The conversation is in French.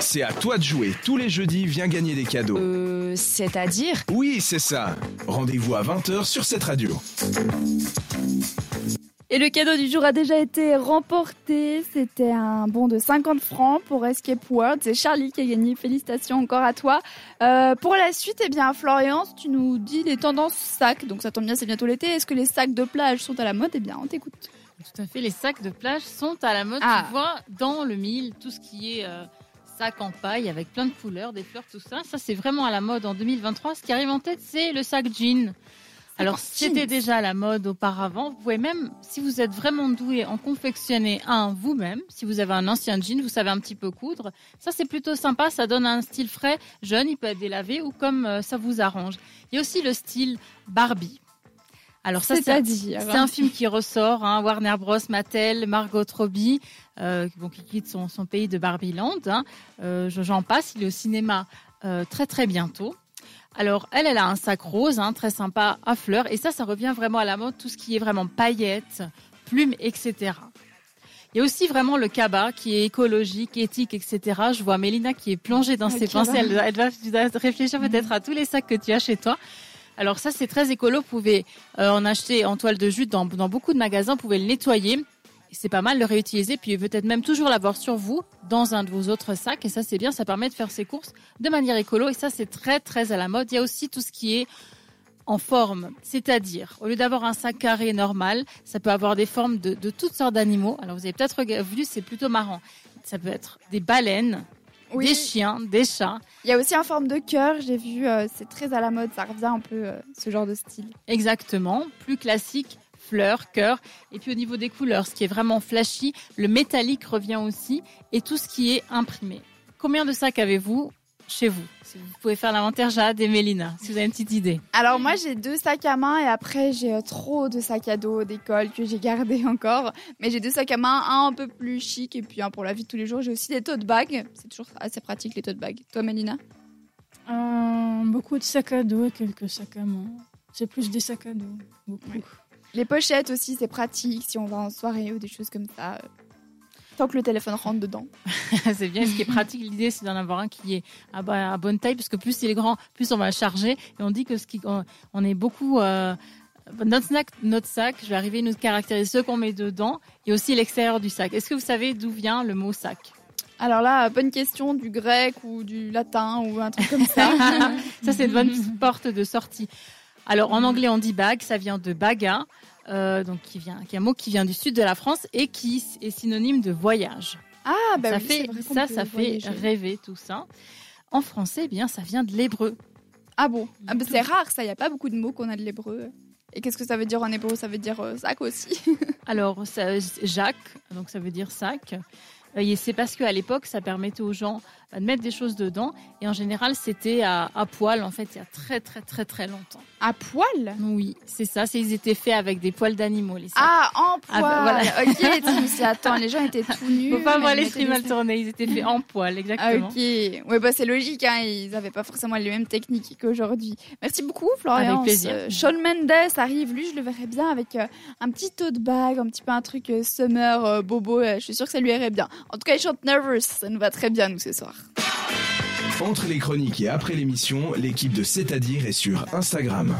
C'est à toi de jouer. Tous les jeudis, viens gagner des cadeaux. Euh, c'est-à-dire Oui, c'est ça. Rendez-vous à 20h sur cette radio. Et le cadeau du jour a déjà été remporté. C'était un bon de 50 francs pour Escape World. C'est Charlie qui a gagné. Félicitations encore à toi. Euh, pour la suite, eh bien, Florian, tu nous dis les tendances sacs. Donc ça tombe bien, c'est bientôt l'été. Est-ce que les sacs de plage sont à la mode? Eh bien, on t'écoute. Tout à fait. Les sacs de plage sont à la mode. Ah. Tu vois, dans le mille, tout ce qui est euh, sac en paille avec plein de couleurs, des fleurs, tout ça. Ça, c'est vraiment à la mode en 2023. Ce qui arrive en tête, c'est le sac jean. Alors, c'était déjà à la mode auparavant. Vous pouvez même, si vous êtes vraiment doué, en confectionner un vous-même. Si vous avez un ancien jean, vous savez un petit peu coudre. Ça, c'est plutôt sympa. Ça donne un style frais, jeune. Il peut être délavé ou comme euh, ça vous arrange. Il y a aussi le style Barbie. Alors ça, c'est un film qui ressort, hein, Warner Bros, Mattel, Margot Robbie, euh, bon, qui quitte son, son pays de Barbieland. Hein. Euh, je- J'en passe, il est au cinéma euh, très très bientôt. Alors elle, elle a un sac rose, hein, très sympa, à fleurs, et ça, ça revient vraiment à la mode, tout ce qui est vraiment paillettes, plumes, etc. Il y a aussi vraiment le cabas qui est écologique, éthique, etc. Je vois Mélina qui est plongée dans Le ses cabas. pensées. Elle, elle dois réfléchir peut-être à tous les sacs que tu as chez toi. Alors ça, c'est très écolo. Vous pouvez euh, en acheter en toile de jute dans, dans beaucoup de magasins. Vous pouvez le nettoyer. C'est pas mal, le réutiliser. Puis peut-être même toujours l'avoir sur vous, dans un de vos autres sacs. Et ça, c'est bien. Ça permet de faire ses courses de manière écolo. Et ça, c'est très, très à la mode. Il y a aussi tout ce qui est en forme. C'est-à-dire, au lieu d'avoir un sac carré normal, ça peut avoir des formes de, de toutes sortes d'animaux. Alors, vous avez peut-être vu, c'est plutôt marrant. Ça peut être des baleines, Oui. des chiens, des chats. Il y a aussi en forme de cœur. J'ai vu, euh, c'est très à la mode. Ça revient un peu euh, ce genre de style. Exactement, plus classique, fleurs, cœur. Et puis au niveau des couleurs, ce qui est vraiment flashy, le métallique revient aussi, et tout ce qui est imprimé. Combien de sacs avez-vous chez vous Si vous pouvez faire l'inventaire Jade et Mélina, si vous avez une petite idée. Alors moi j'ai deux sacs à main et après j'ai euh, trop de sacs à dos d'école que j'ai gardés encore. Mais j'ai deux sacs à main, un un peu plus chic et puis un pour la vie de tous les jours. J'ai aussi des tote bags. C'est toujours assez pratique les tote bags. Toi Mélina? Euh, beaucoup de sacs à dos et quelques sacs à main. C'est plus des sacs à dos. Beaucoup. Ouais. Les pochettes aussi c'est pratique si on va en soirée ou des choses comme ça. Tant que le téléphone rentre dedans. c'est bien, ce qui est pratique, l'idée c'est d'en avoir un qui est à, bo- à bonne taille, parce que plus il est grand, plus on va le charger. Et on dit que ce qui, on, on est beaucoup... euh, notre sac, notre sac, je vais arriver à nous caractériser ce qu'on met dedans et aussi l'extérieur du sac. Est-ce que vous savez d'où vient le mot sac? Alors là, bonne question du grec ou du latin ou un truc comme ça. Ça, c'est une bonne porte de sortie. Alors, en anglais, on dit bag, ça vient de baga, euh, donc qui vient, qui est un mot qui vient du sud de la France et qui est synonyme de voyage. ah bah ça oui, fait, vrai ça, ça fait rêver tout ça. En français, eh bien, ça vient de l'hébreu. Ah bon? Ah bah, C'est rare ça, il n'y a pas beaucoup de mots qu'on a de l'hébreu. Et qu'est-ce que ça veut dire en hébreu? Ça veut dire euh, sac aussi. Alors, ça, Jacques, donc ça veut dire sac. Euh, et c'est parce qu'à l'époque, ça permettait aux gens euh, de mettre des choses dedans. Et en général, c'était à, à poil, en fait, il y a très, très, très, très longtemps. À poil? Oui, c'est ça. Ils étaient faits avec des poils d'animaux, les sacs. Ah, en poil. Ah, bah, voilà. Ok, attends, les gens étaient tout nus. Faut pas voir les des mal tournés. Ils étaient faits en poil, exactement. ok. Ouais, bah c'est logique, hein, ils n'avaient pas forcément les mêmes techniques qu'aujourd'hui. Merci beaucoup, Florian. Avec plaisir. Shawn Mendes arrive, lui, je le verrais bien avec euh, un petit tote bag, un petit peu un truc euh, summer, euh, bobo. euh, je suis sûre que ça lui irait bien. En tout cas, il chante Nervous, ça nous va très bien, nous, ce soir. Entre les chroniques et après l'émission, l'équipe de C'est-à-dire est sur Instagram.